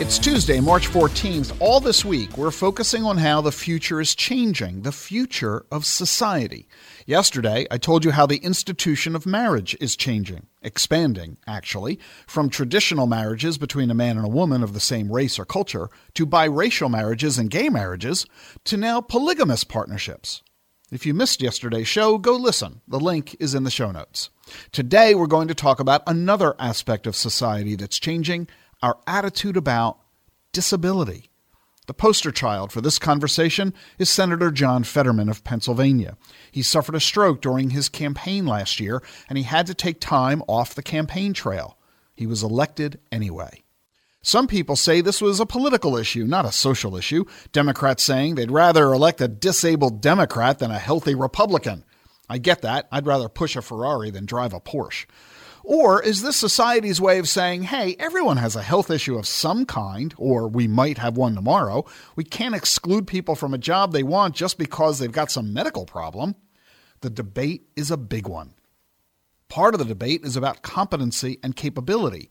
it's Tuesday, March 14th. All this week, we're focusing on how the future is changing, the future of society. Yesterday, I told you how the institution of marriage is changing, expanding, actually, from traditional marriages between a man and a woman of the same race or culture to biracial marriages and gay marriages to now polygamous partnerships. If you missed yesterday's show, go listen. The link is in the show notes. Today, we're going to talk about another aspect of society that's changing our attitude about disability. The poster child for this conversation is Senator John Fetterman of Pennsylvania. He suffered a stroke during his campaign last year, and he had to take time off the campaign trail. He was elected anyway. Some people say this was a political issue, not a social issue. Democrats saying they'd rather elect a disabled Democrat than a healthy Republican. I get that. I'd rather push a Ferrari than drive a Porsche. Or is this society's way of saying, hey, everyone has a health issue of some kind, or we might have one tomorrow. We can't exclude people from a job they want just because they've got some medical problem. The debate is a big one. Part of the debate is about competency and capability.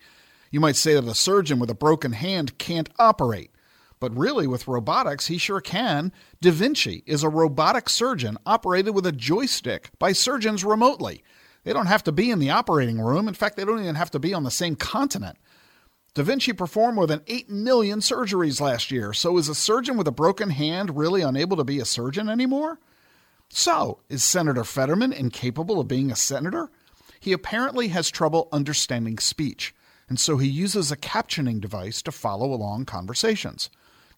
You might say that a surgeon with a broken hand can't operate. But really, with robotics, he sure can. Da Vinci is a robotic surgeon operated with a joystick by surgeons remotely. They don't have to be in the operating room. In fact, they don't even have to be on the same continent. Da Vinci performed more than 8 million surgeries last year. So, is a surgeon with a broken hand really unable to be a surgeon anymore? So, is Senator Fetterman incapable of being a senator? He apparently has trouble understanding speech, and so he uses a captioning device to follow along conversations.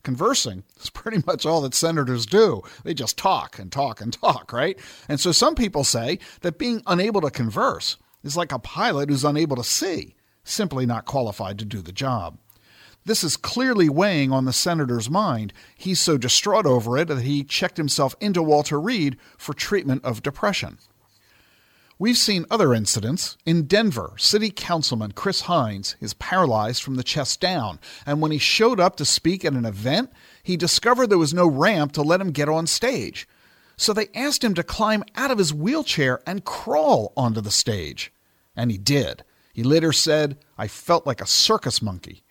Conversing is pretty much all that senators do. They just talk and talk and talk, right? And so some people say that being unable to converse is like a pilot who's unable to see, simply not qualified to do the job. This is clearly weighing on the senator's mind. He's so distraught over it that he checked himself into Walter Reed for treatment of depression. We've seen other incidents. In Denver, City Councilman Chris Hinds is paralyzed from the chest down, and when he showed up to speak at an event, he discovered there was no ramp to let him get on stage. So they asked him to climb out of his wheelchair and crawl onto the stage. And he did. He later said, I felt like a circus monkey.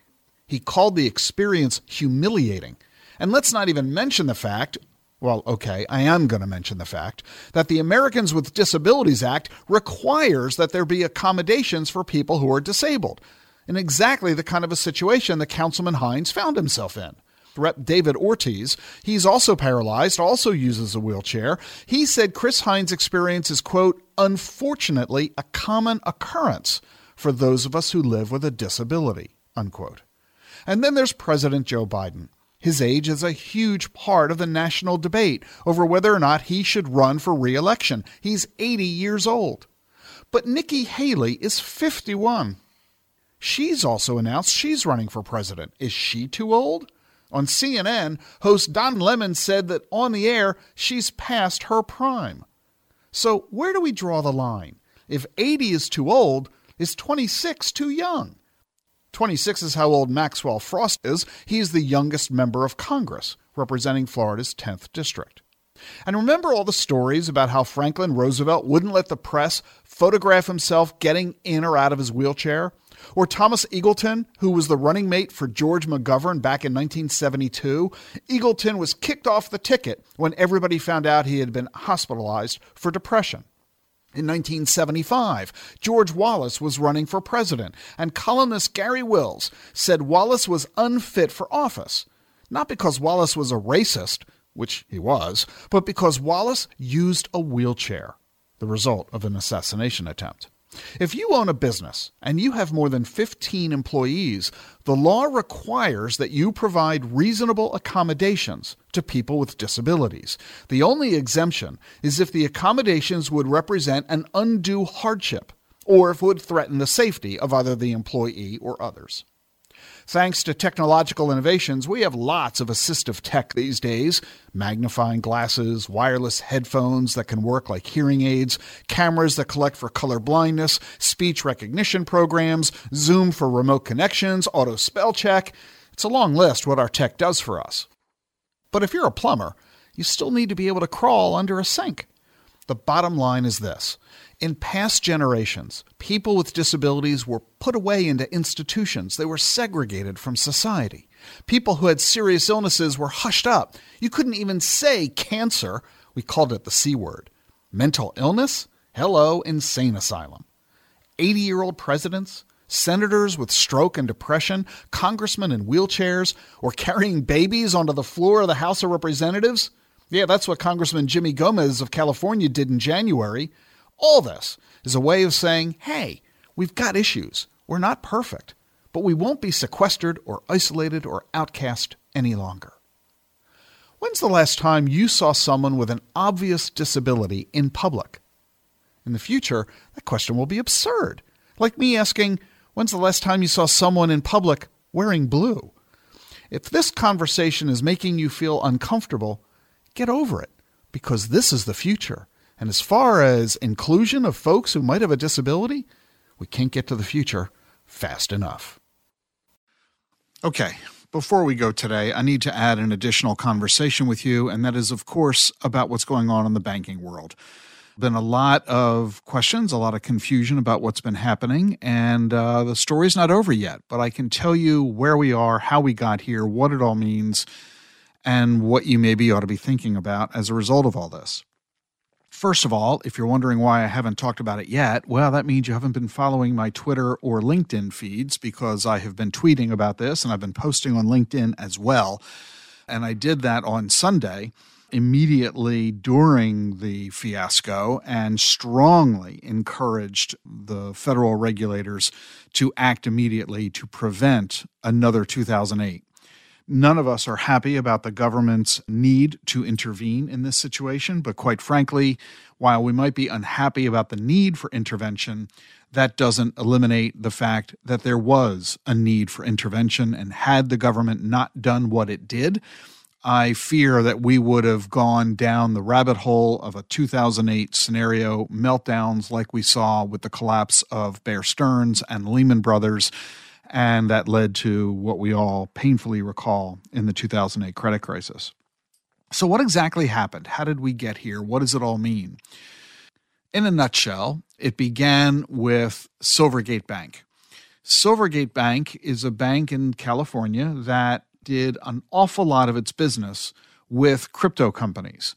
He called the experience humiliating. And let's not even mention the fact, well, okay, I am going to mention the fact that the Americans with Disabilities Act requires that there be accommodations for people who are disabled, in exactly the kind of a situation that Councilman Hinds found himself in. Rep. David Ortiz, he's also paralyzed, also uses a wheelchair. He said Chris Hinds' experience is, quote, unfortunately a common occurrence for those of us who live with a disability, unquote. And then there's President Joe Biden. His age is a huge part of the national debate over whether or not he should run for re election. He's 80 years old. But Nikki Haley is 51. She's also announced she's running for president. Is she too old? On CNN, host Don Lemon said that on the air, she's past her prime. So, where do we draw the line? If 80 is too old, is 26 too young? 26 is how old Maxwell Frost is. He's the youngest member of Congress, representing Florida's 10th district. And remember all the stories about how Franklin Roosevelt wouldn't let the press photograph himself getting in or out of his wheelchair? Or Thomas Eagleton, who was the running mate for George McGovern back in 1972? Eagleton was kicked off the ticket when everybody found out he had been hospitalized for depression. In 1975, George Wallace was running for president, and columnist Garry Wills said Wallace was unfit for office. Not because Wallace was a racist, which he was, but because Wallace used a wheelchair, the result of an assassination attempt. If you own a business and you have more than 15 employees, the law requires that you provide reasonable accommodations to people with disabilities. The only exemption is if the accommodations would represent an undue hardship or if it would threaten the safety of either the employee or others. Thanks to technological innovations, we have lots of assistive tech these days magnifying glasses, wireless headphones that can work like hearing aids, cameras that collect for color blindness, speech recognition programs, Zoom for remote connections, auto spell check. It's a long list what our tech does for us. But if you're a plumber, you still need to be able to crawl under a sink. The bottom line is this in past generations, people with disabilities were put away into institutions. They were segregated from society. People who had serious illnesses were hushed up. You couldn't even say cancer. We called it the C word. Mental illness? Hello, insane asylum. 80 year old presidents, senators with stroke and depression, congressmen in wheelchairs, or carrying babies onto the floor of the House of Representatives? Yeah, that's what Congressman Jimmy Gomez of California did in January. All this is a way of saying, hey, we've got issues. We're not perfect, but we won't be sequestered or isolated or outcast any longer. When's the last time you saw someone with an obvious disability in public? In the future, that question will be absurd. Like me asking, when's the last time you saw someone in public wearing blue? If this conversation is making you feel uncomfortable, get over it because this is the future and as far as inclusion of folks who might have a disability, we can't get to the future fast enough. Okay, before we go today, I need to add an additional conversation with you, and that is, of course, about what's going on in the banking world. Been a lot of questions, a lot of confusion about what's been happening, and uh, the story's not over yet. But I can tell you where we are, how we got here, what it all means, and what you maybe ought to be thinking about as a result of all this. First of all, if you're wondering why I haven't talked about it yet, well, that means you haven't been following my Twitter or LinkedIn feeds because I have been tweeting about this and I've been posting on LinkedIn as well. And I did that on Sunday immediately during the fiasco and strongly encouraged the federal regulators to act immediately to prevent another 2008. None of us are happy about the government's need to intervene in this situation, but quite frankly, while we might be unhappy about the need for intervention, that doesn't eliminate the fact that there was a need for intervention. And had the government not done what it did, I fear that we would have gone down the rabbit hole of a 2008 scenario meltdowns like we saw with the collapse of Bear Stearns and Lehman Brothers and that led to what we all painfully recall in the 2008 credit crisis. So, what exactly happened? How did we get here? What does it all mean? In a nutshell, it began with Silvergate Bank. Silvergate Bank is a bank in California that did an awful lot of its business with crypto companies.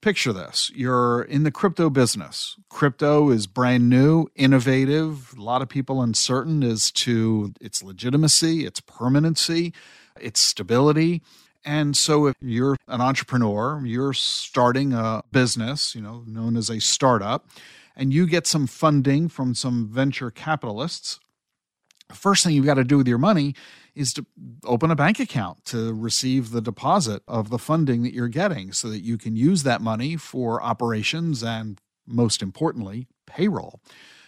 Picture this you're in the crypto business. Crypto is brand new, innovative, a lot of people uncertain as to its legitimacy, its permanency, its stability. And so if you're an entrepreneur, you're starting a business, you know, known as a startup, and you get some funding from some venture capitalists, first thing you've got to do with your money is to open a bank account to receive the deposit of the funding that you're getting so that you can use that money for operations and, most importantly, payroll.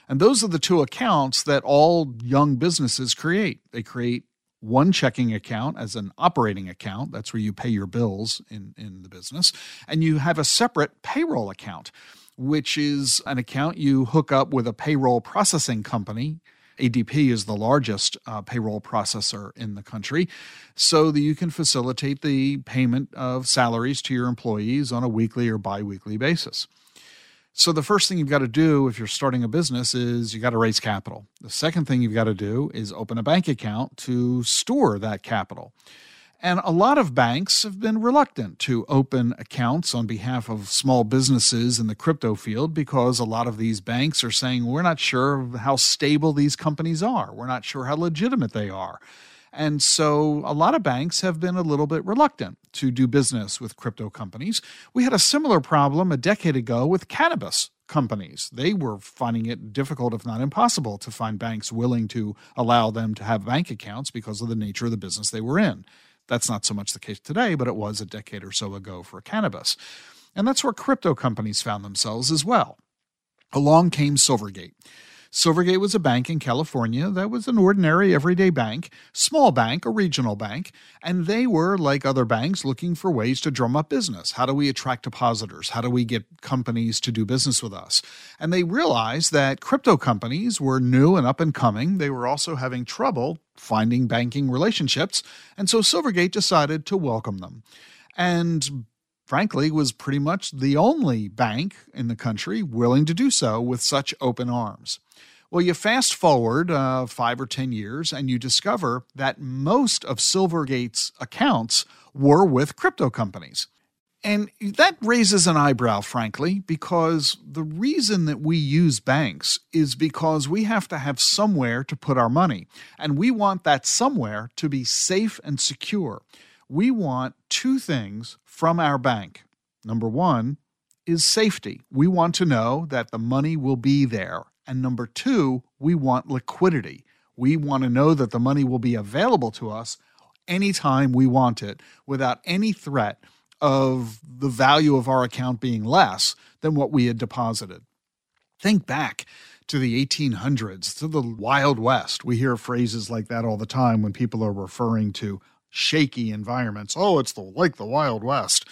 And those are the two accounts that all young businesses create. They create one checking account as an operating account. That's where you pay your bills in, in the business. And you have a separate payroll account, which is an account you hook up with a payroll processing company ADP is the largest uh, payroll processor in the country, so that you can facilitate the payment of salaries to your employees on a weekly or biweekly basis. So, the first thing you've got to do if you're starting a business is you've got to raise capital. The second thing you've got to do is open a bank account to store that capital. And a lot of banks have been reluctant to open accounts on behalf of small businesses in the crypto field because a lot of these banks are saying, we're not sure how stable these companies are. We're not sure how legitimate they are. And so a lot of banks have been a little bit reluctant to do business with crypto companies. We had a similar problem a decade ago with cannabis companies. They were finding it difficult, if not impossible, to find banks willing to allow them to have bank accounts because of the nature of the business they were in. That's not so much the case today, but it was a decade or so ago for cannabis. And that's where crypto companies found themselves as well. Along came Silvergate. Silvergate was a bank in California that was an ordinary, everyday bank, small bank, a regional bank, and they were, like other banks, looking for ways to drum up business. How do we attract depositors? How do we get companies to do business with us? And they realized that crypto companies were new and up and coming. They were also having trouble finding banking relationships, and so Silvergate decided to welcome them. And frankly, was pretty much the only bank in the country willing to do so with such open arms. Well, you fast forward uh, five or 10 years and you discover that most of Silvergate's accounts were with crypto companies. And that raises an eyebrow, frankly, because the reason that we use banks is because we have to have somewhere to put our money. And we want that somewhere to be safe and secure we want two things from our bank. Number one is safety. We want to know that the money will be there. And number two, we want liquidity. We want to know that the money will be available to us anytime we want it without any threat of the value of our account being less than what we had deposited. Think back to the 1800s, to the Wild West. We hear phrases like that all the time when people are referring to shaky environments. Oh, it's the like the Wild West.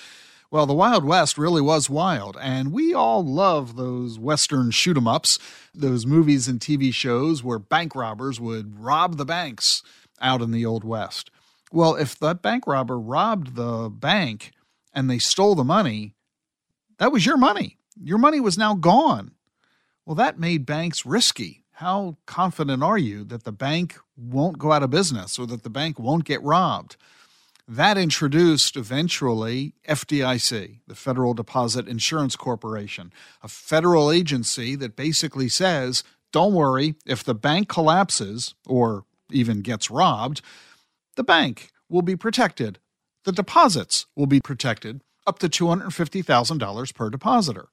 Well, the Wild West really was wild, and we all love those Western shoot 'em ups, those movies and TV shows where bank robbers would rob the banks out in the Old West. Well, if that bank robber robbed the bank and they stole the money, that was your money. Your money was now gone. Well, that made banks risky how confident are you that the bank won't go out of business or that the bank won't get robbed? That introduced eventually FDIC, the Federal Deposit Insurance Corporation, a federal agency that basically says don't worry, if the bank collapses or even gets robbed, the bank will be protected. The deposits will be protected up to $250,000 per depositor.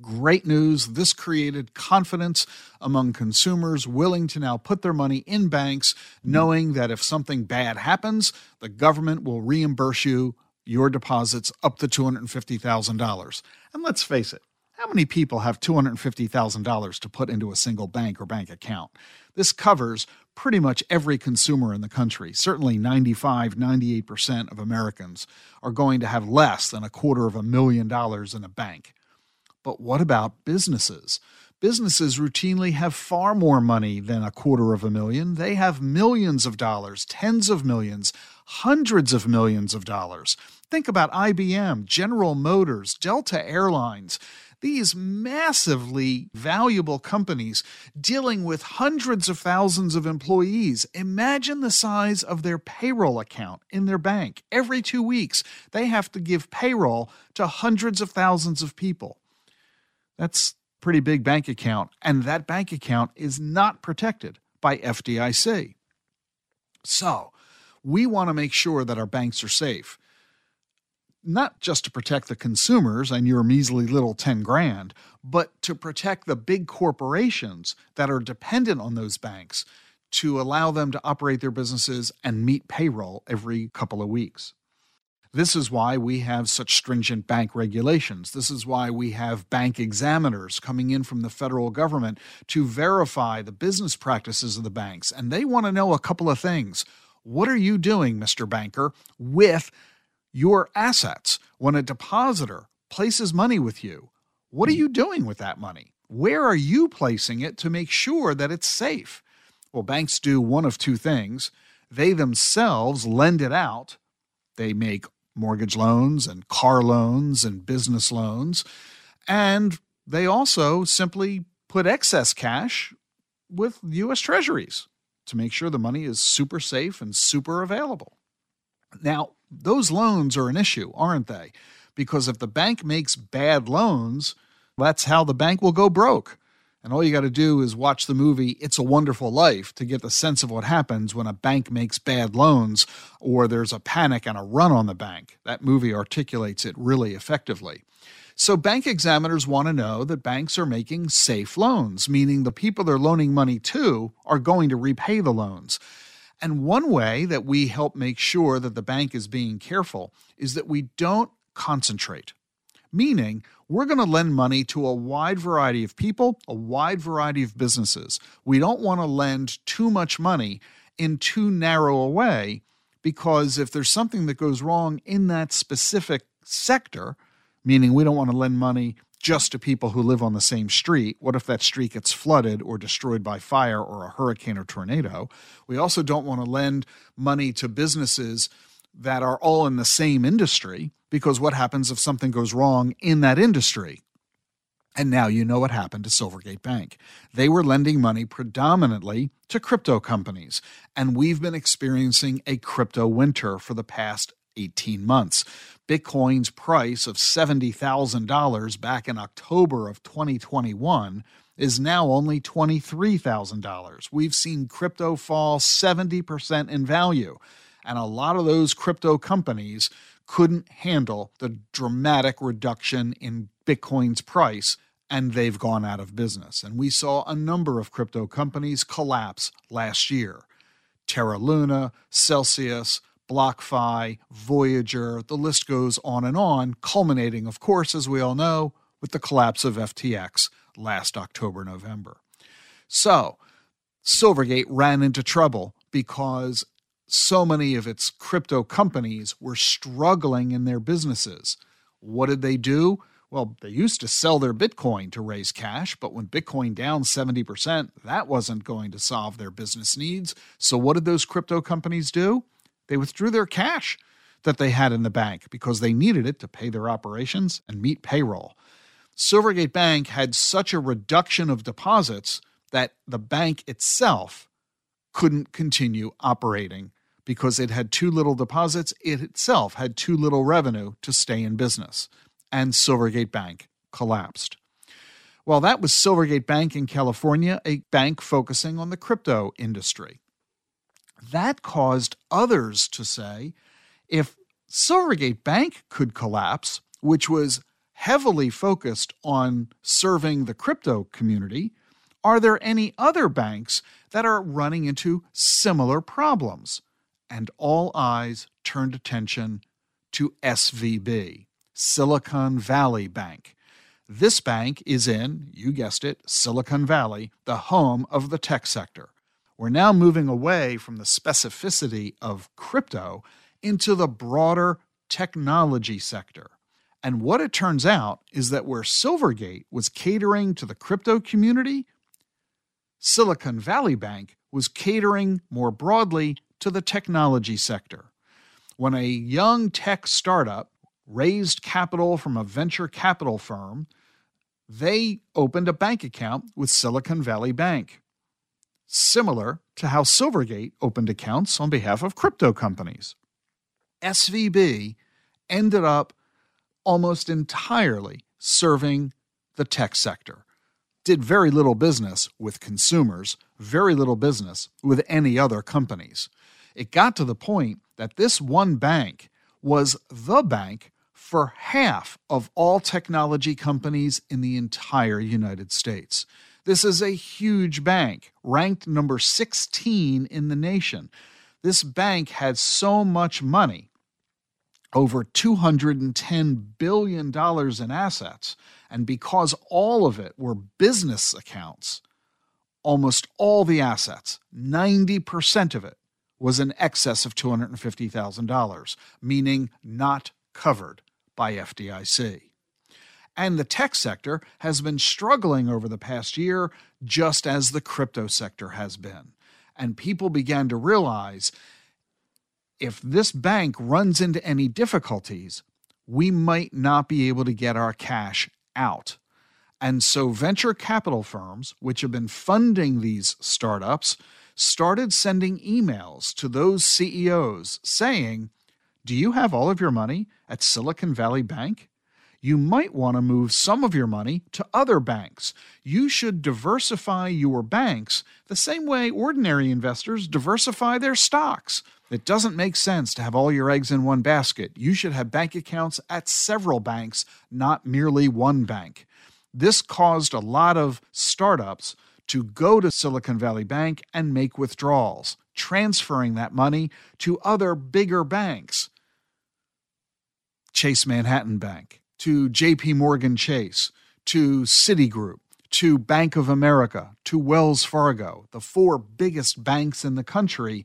Great news. This created confidence among consumers willing to now put their money in banks, knowing that if something bad happens, the government will reimburse you your deposits up to $250,000. And let's face it, how many people have $250,000 to put into a single bank or bank account? This covers pretty much every consumer in the country. Certainly 95, 98% of Americans are going to have less than a quarter of a million dollars in a bank. But what about businesses? Businesses routinely have far more money than a quarter of a million. They have millions of dollars, tens of millions, hundreds of millions of dollars. Think about IBM, General Motors, Delta Airlines these massively valuable companies dealing with hundreds of thousands of employees. Imagine the size of their payroll account in their bank. Every two weeks, they have to give payroll to hundreds of thousands of people. That's pretty big bank account, and that bank account is not protected by FDIC. So, we want to make sure that our banks are safe. Not just to protect the consumers and your measly little 10 grand, but to protect the big corporations that are dependent on those banks to allow them to operate their businesses and meet payroll every couple of weeks. This is why we have such stringent bank regulations. This is why we have bank examiners coming in from the federal government to verify the business practices of the banks. And they want to know a couple of things. What are you doing, Mr. Banker, with your assets? When a depositor places money with you, what are you doing with that money? Where are you placing it to make sure that it's safe? Well, banks do one of two things. They themselves lend it out. They make mortgage loans and car loans and business loans. And they also simply put excess cash with US treasuries to make sure the money is super safe and super available. Now, those loans are an issue, aren't they? Because if the bank makes bad loans, that's how the bank will go broke. And all you got to do is watch the movie It's a Wonderful Life to get the sense of what happens when a bank makes bad loans or there's a panic and a run on the bank. That movie articulates it really effectively. So, bank examiners want to know that banks are making safe loans, meaning the people they're loaning money to are going to repay the loans. And one way that we help make sure that the bank is being careful is that we don't concentrate meaning we're going to lend money to a wide variety of people, a wide variety of businesses. We don't want to lend too much money in too narrow a way because if there's something that goes wrong in that specific sector, meaning we don't want to lend money just to people who live on the same street. What if that street gets flooded or destroyed by fire or a hurricane or tornado? We also don't want to lend money to businesses that are all in the same industry because what happens if something goes wrong in that industry? And now you know what happened to Silvergate Bank. They were lending money predominantly to crypto companies, and we've been experiencing a crypto winter for the past 18 months. Bitcoin's price of $70,000 back in October of 2021 is now only $23,000. We've seen crypto fall 70% in value, and a lot of those crypto companies couldn't handle the dramatic reduction in Bitcoin's price and they've gone out of business. And we saw a number of crypto companies collapse last year. Terra Luna, Celsius, BlockFi, Voyager, the list goes on and on, culminating, of course, as we all know, with the collapse of FTX last October, November. So, Silvergate ran into trouble because so many of its crypto companies were struggling in their businesses. What did they do? Well, they used to sell their Bitcoin to raise cash, but when Bitcoin down 70%, that wasn't going to solve their business needs. So, what did those crypto companies do? They withdrew their cash that they had in the bank because they needed it to pay their operations and meet payroll. Silvergate Bank had such a reduction of deposits that the bank itself couldn't continue operating because it had too little deposits. It itself had too little revenue to stay in business. And Silvergate Bank collapsed. Well, that was Silvergate Bank in California, a bank focusing on the crypto industry. That caused others to say if Silvergate Bank could collapse, which was heavily focused on serving the crypto community, are there any other banks that are running into similar problems? And all eyes turned attention to SVB, Silicon Valley Bank. This bank is in, you guessed it, Silicon Valley, the home of the tech sector. We're now moving away from the specificity of crypto into the broader technology sector. And what it turns out is that where Silvergate was catering to the crypto community, Silicon Valley Bank was catering more broadly to the technology sector. When a young tech startup raised capital from a venture capital firm, they opened a bank account with Silicon Valley Bank similar to how Silvergate opened accounts on behalf of crypto companies. SVB ended up almost entirely serving the tech sector, did very little business with consumers, very little business with any other companies. It got to the point that this one bank was the bank for half of all technology companies in the entire United States. This is a huge bank, ranked number 16 in the nation. This bank had so much money, over $210 billion in assets, and because all of it were business accounts, almost all the assets, 90% of it, was in excess of $250,000, meaning not covered by FDIC. And the tech sector has been struggling over the past year, just as the crypto sector has been. And people began to realize if this bank runs into any difficulties, we might not be able to get our cash out. And so venture capital firms, which have been funding these startups, started sending emails to those CEOs saying, Do you have all of your money at Silicon Valley Bank? you might want to move some of your money to other banks. You should diversify your banks the same way ordinary investors diversify their stocks. It doesn't make sense to have all your eggs in one basket. You should have bank accounts at several banks, not merely one bank. This caused a lot of startups to go to Silicon Valley Bank and make withdrawals, transferring that money to other bigger banks. Chase Manhattan Bank, to JP Morgan Chase, to Citigroup, to Bank of America, to Wells Fargo, the four biggest banks in the country,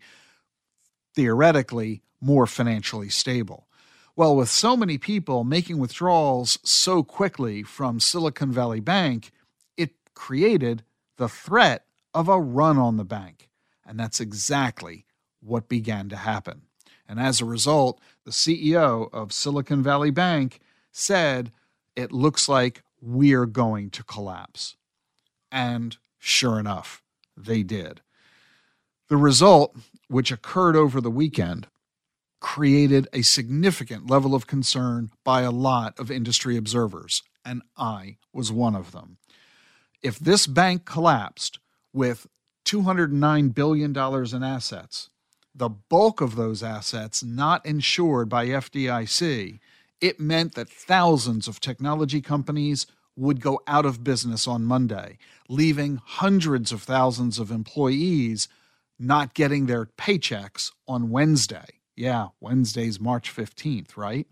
theoretically more financially stable. Well, with so many people making withdrawals so quickly from Silicon Valley Bank, it created the threat of a run on the bank. And that's exactly what began to happen. And as a result, the CEO of Silicon Valley Bank said, It looks like we're going to collapse. And sure enough, they did. The result, which occurred over the weekend, created a significant level of concern by a lot of industry observers, and I was one of them. If this bank collapsed with $209 billion in assets, the bulk of those assets not insured by FDIC, it meant that thousands of technology companies would go out of business on Monday, leaving hundreds of thousands of employees not getting their paychecks on Wednesday. Yeah, Wednesday's March 15th, right?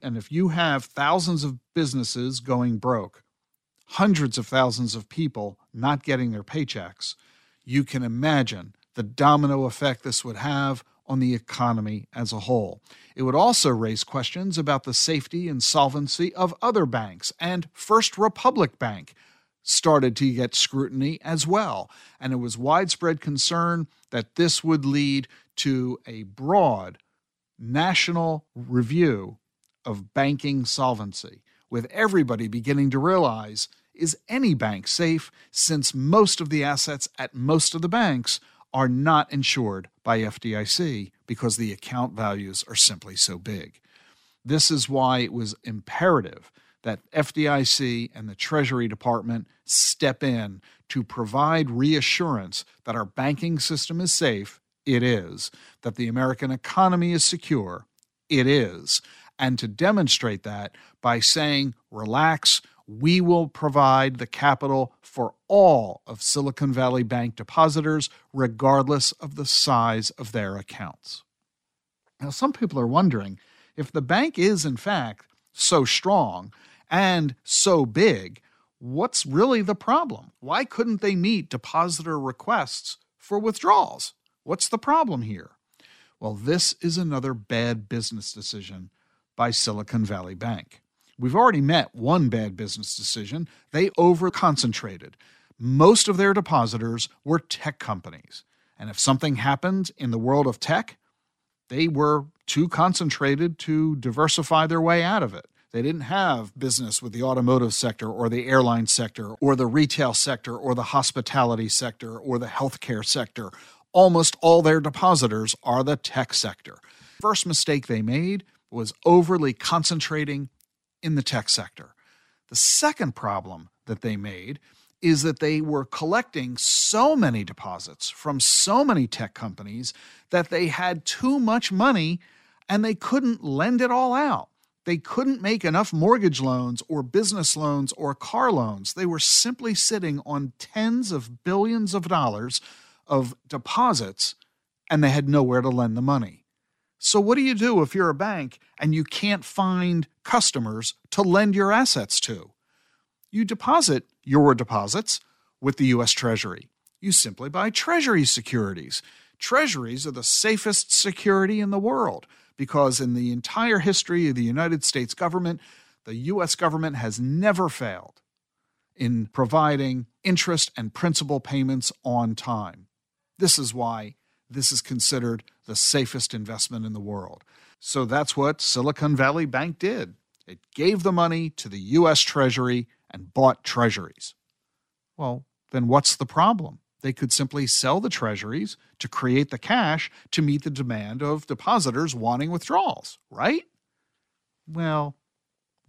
And if you have thousands of businesses going broke, hundreds of thousands of people not getting their paychecks, you can imagine the domino effect this would have on the economy as a whole. It would also raise questions about the safety and solvency of other banks, and First Republic Bank started to get scrutiny as well. And it was widespread concern that this would lead to a broad national review of banking solvency, with everybody beginning to realize is any bank safe since most of the assets at most of the banks are not insured by FDIC because the account values are simply so big. This is why it was imperative that FDIC and the Treasury Department step in to provide reassurance that our banking system is safe. It is. That the American economy is secure. It is. And to demonstrate that by saying, relax, we will provide the capital for all of Silicon Valley Bank depositors, regardless of the size of their accounts. Now, some people are wondering if the bank is, in fact, so strong and so big, what's really the problem? Why couldn't they meet depositor requests for withdrawals? What's the problem here? Well, this is another bad business decision by Silicon Valley Bank. We've already met one bad business decision. They over concentrated. Most of their depositors were tech companies. And if something happened in the world of tech, they were too concentrated to diversify their way out of it. They didn't have business with the automotive sector or the airline sector or the retail sector or the hospitality sector or the healthcare sector. Almost all their depositors are the tech sector. First mistake they made was overly concentrating in the tech sector. The second problem that they made is that they were collecting so many deposits from so many tech companies that they had too much money and they couldn't lend it all out. They couldn't make enough mortgage loans or business loans or car loans. They were simply sitting on tens of billions of dollars of deposits and they had nowhere to lend the money. So, what do you do if you're a bank and you can't find customers to lend your assets to? You deposit your deposits with the U.S. Treasury. You simply buy Treasury securities. Treasuries are the safest security in the world because, in the entire history of the United States government, the U.S. government has never failed in providing interest and principal payments on time. This is why this is considered the safest investment in the world. So that's what Silicon Valley Bank did. It gave the money to the US Treasury and bought treasuries. Well, then what's the problem? They could simply sell the treasuries to create the cash to meet the demand of depositors wanting withdrawals, right? Well,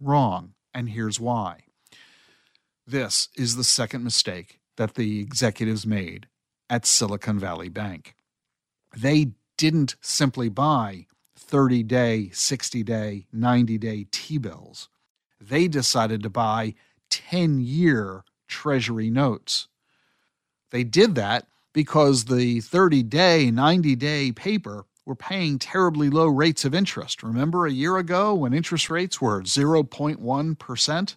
wrong. And here's why. This is the second mistake that the executives made at Silicon Valley Bank. They didn't simply buy 30 day, 60 day, 90 day T bills. They decided to buy 10 year Treasury notes. They did that because the 30 day, 90 day paper were paying terribly low rates of interest. Remember a year ago when interest rates were 0.1%?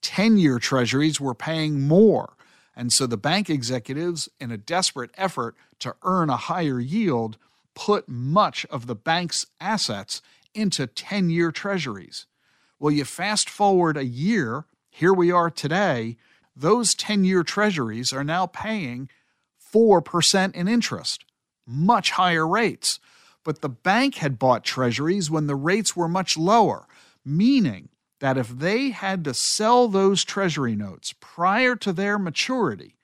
10 year treasuries were paying more. And so the bank executives, in a desperate effort to earn a higher yield, put much of the bank's assets into 10 year treasuries. Well, you fast forward a year, here we are today, those 10 year treasuries are now paying 4% in interest, much higher rates. But the bank had bought treasuries when the rates were much lower, meaning that if they had to sell those treasury notes prior to their maturity,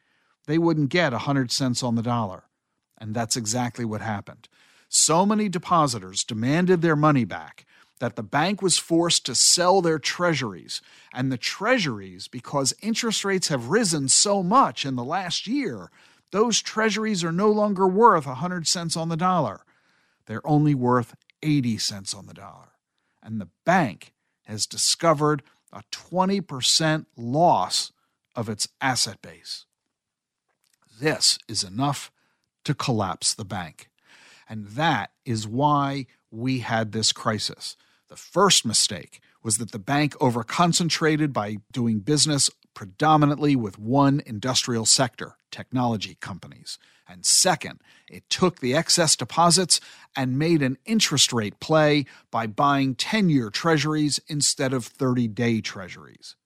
they wouldn't get 100 cents on the dollar. And that's exactly what happened. So many depositors demanded their money back that the bank was forced to sell their treasuries. And the treasuries, because interest rates have risen so much in the last year, those treasuries are no longer worth 100 cents on the dollar. They're only worth 80 cents on the dollar. And the bank has discovered a 20% loss of its asset base. This is enough to collapse the bank. And that is why we had this crisis. The first mistake was that the bank overconcentrated by doing business predominantly with one industrial sector, technology companies. And second, it took the excess deposits and made an interest rate play by buying 10 year treasuries instead of 30 day treasuries.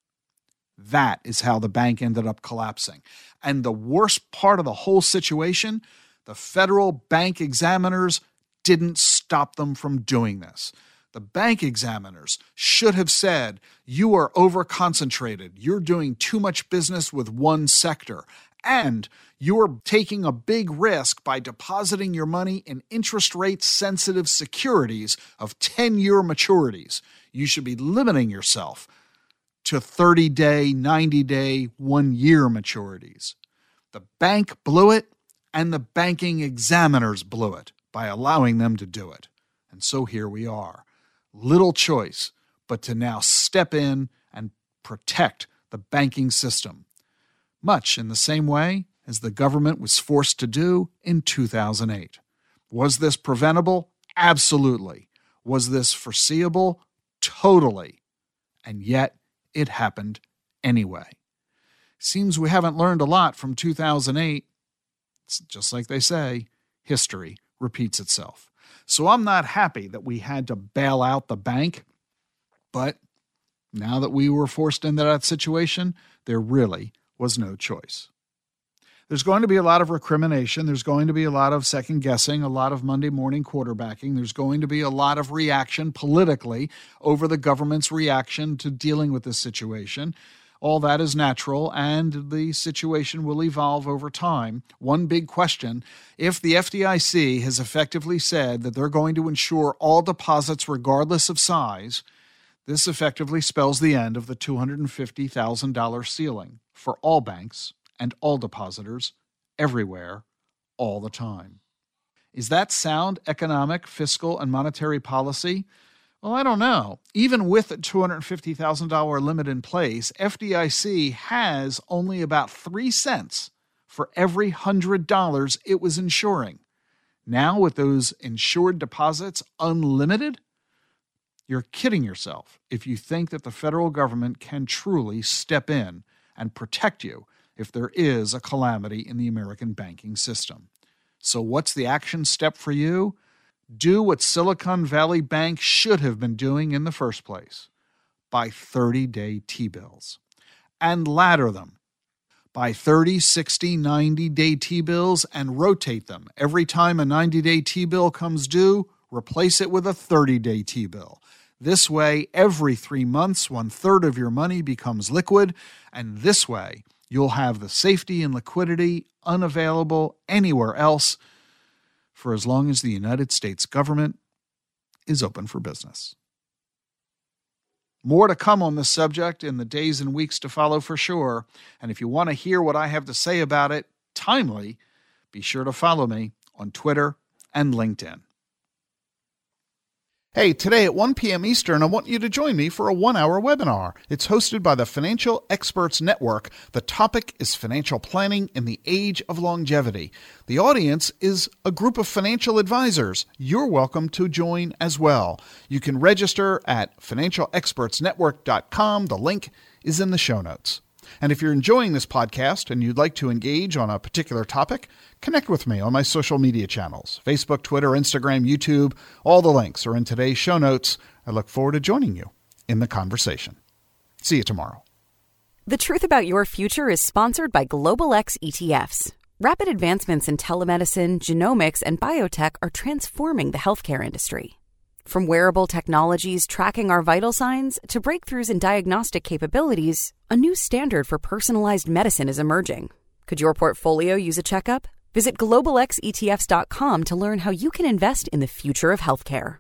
That is how the bank ended up collapsing. And the worst part of the whole situation the federal bank examiners didn't stop them from doing this. The bank examiners should have said, You are over concentrated. You're doing too much business with one sector. And you're taking a big risk by depositing your money in interest rate sensitive securities of 10 year maturities. You should be limiting yourself to 30 day, 90 day, one year maturities. The bank blew it, and the banking examiners blew it by allowing them to do it. And so here we are. Little choice but to now step in and protect the banking system, much in the same way as the government was forced to do in 2008. Was this preventable? Absolutely. Was this foreseeable? Totally. And yet it happened anyway. Seems we haven't learned a lot from 2008 It's just like they say, history repeats itself. So I'm not happy that we had to bail out the bank, but now that we were forced into that situation, there really was no choice. There's going to be a lot of recrimination. There's going to be a lot of second guessing, a lot of Monday morning quarterbacking. There's going to be a lot of reaction politically over the government's reaction to dealing with this situation. All that is natural, and the situation will evolve over time. One big question if the FDIC has effectively said that they're going to insure all deposits regardless of size, this effectively spells the end of the $250,000 ceiling for all banks and all depositors everywhere, all the time. Is that sound economic, fiscal, and monetary policy? Well, I don't know. Even with a $250,000 limit in place, FDIC has only about 3 cents for every $100 it was insuring. Now, with those insured deposits unlimited, you're kidding yourself if you think that the federal government can truly step in and protect you if there is a calamity in the American banking system. So, what's the action step for you? Do what Silicon Valley Bank should have been doing in the first place buy 30 day T bills and ladder them. Buy 30, 60, 90 day T bills and rotate them. Every time a 90 day T bill comes due, replace it with a 30 day T bill. This way, every three months, one third of your money becomes liquid, and this way, you'll have the safety and liquidity unavailable anywhere else for as long as the United States government is open for business. More to come on this subject in the days and weeks to follow for sure. And if you want to hear what I have to say about it timely, be sure to follow me on Twitter and LinkedIn. Hey, today at 1 p.m. Eastern, I want you to join me for a one hour webinar. It's hosted by the Financial Experts Network. The topic is financial planning in the age of longevity. The audience is a group of financial advisors. You're welcome to join as well. You can register at financialexpertsnetwork.com. The link is in the show notes. And if you're enjoying this podcast and you'd like to engage on a particular topic, connect with me on my social media channels Facebook, Twitter, Instagram, YouTube. All the links are in today's show notes. I look forward to joining you in the conversation. See you tomorrow. The Truth About Your Future is sponsored by Global X ETFs. Rapid advancements in telemedicine, genomics, and biotech are transforming the healthcare industry. From wearable technologies tracking our vital signs to breakthroughs in diagnostic capabilities, a new standard for personalized medicine is emerging. Could your portfolio use a checkup? Visit globalxetfs.com to learn how you can invest in the future of healthcare.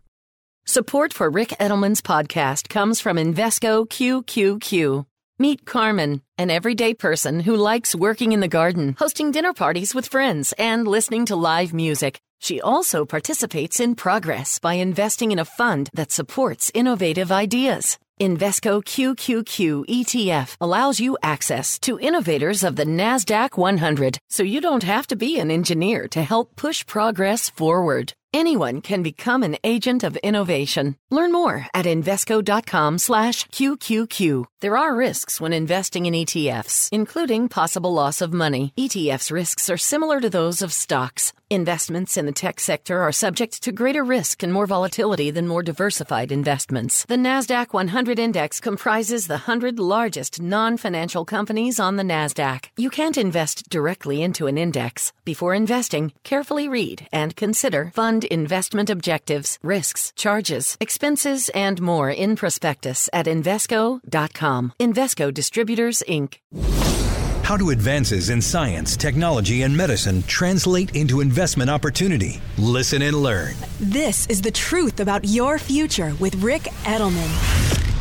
Support for Ric Edelman's podcast comes from Invesco QQQ. Meet Carmen, an everyday person who likes working in the garden, hosting dinner parties with friends, and listening to live music. She also participates in progress by investing in a fund that supports innovative ideas. Invesco QQQ ETF allows you access to innovators of the NASDAQ 100, so you don't have to be an engineer to help push progress forward. Anyone can become an agent of innovation. Learn more at Invesco.com slash QQQ. There are risks when investing in ETFs, including possible loss of money. ETFs risks are similar to those of stocks. Investments in the tech sector are subject to greater risk and more volatility than more diversified investments. The NASDAQ 100 index comprises the 100 largest non-financial companies on the NASDAQ. You can't invest directly into an index. Before investing, carefully read and consider fund investment objectives, risks, charges, expenses, and more in prospectus at Invesco.com. Invesco Distributors, Inc. How do advances in science, technology, and medicine translate into investment opportunity? Listen and learn. This is the truth about your future with Ric Edelman.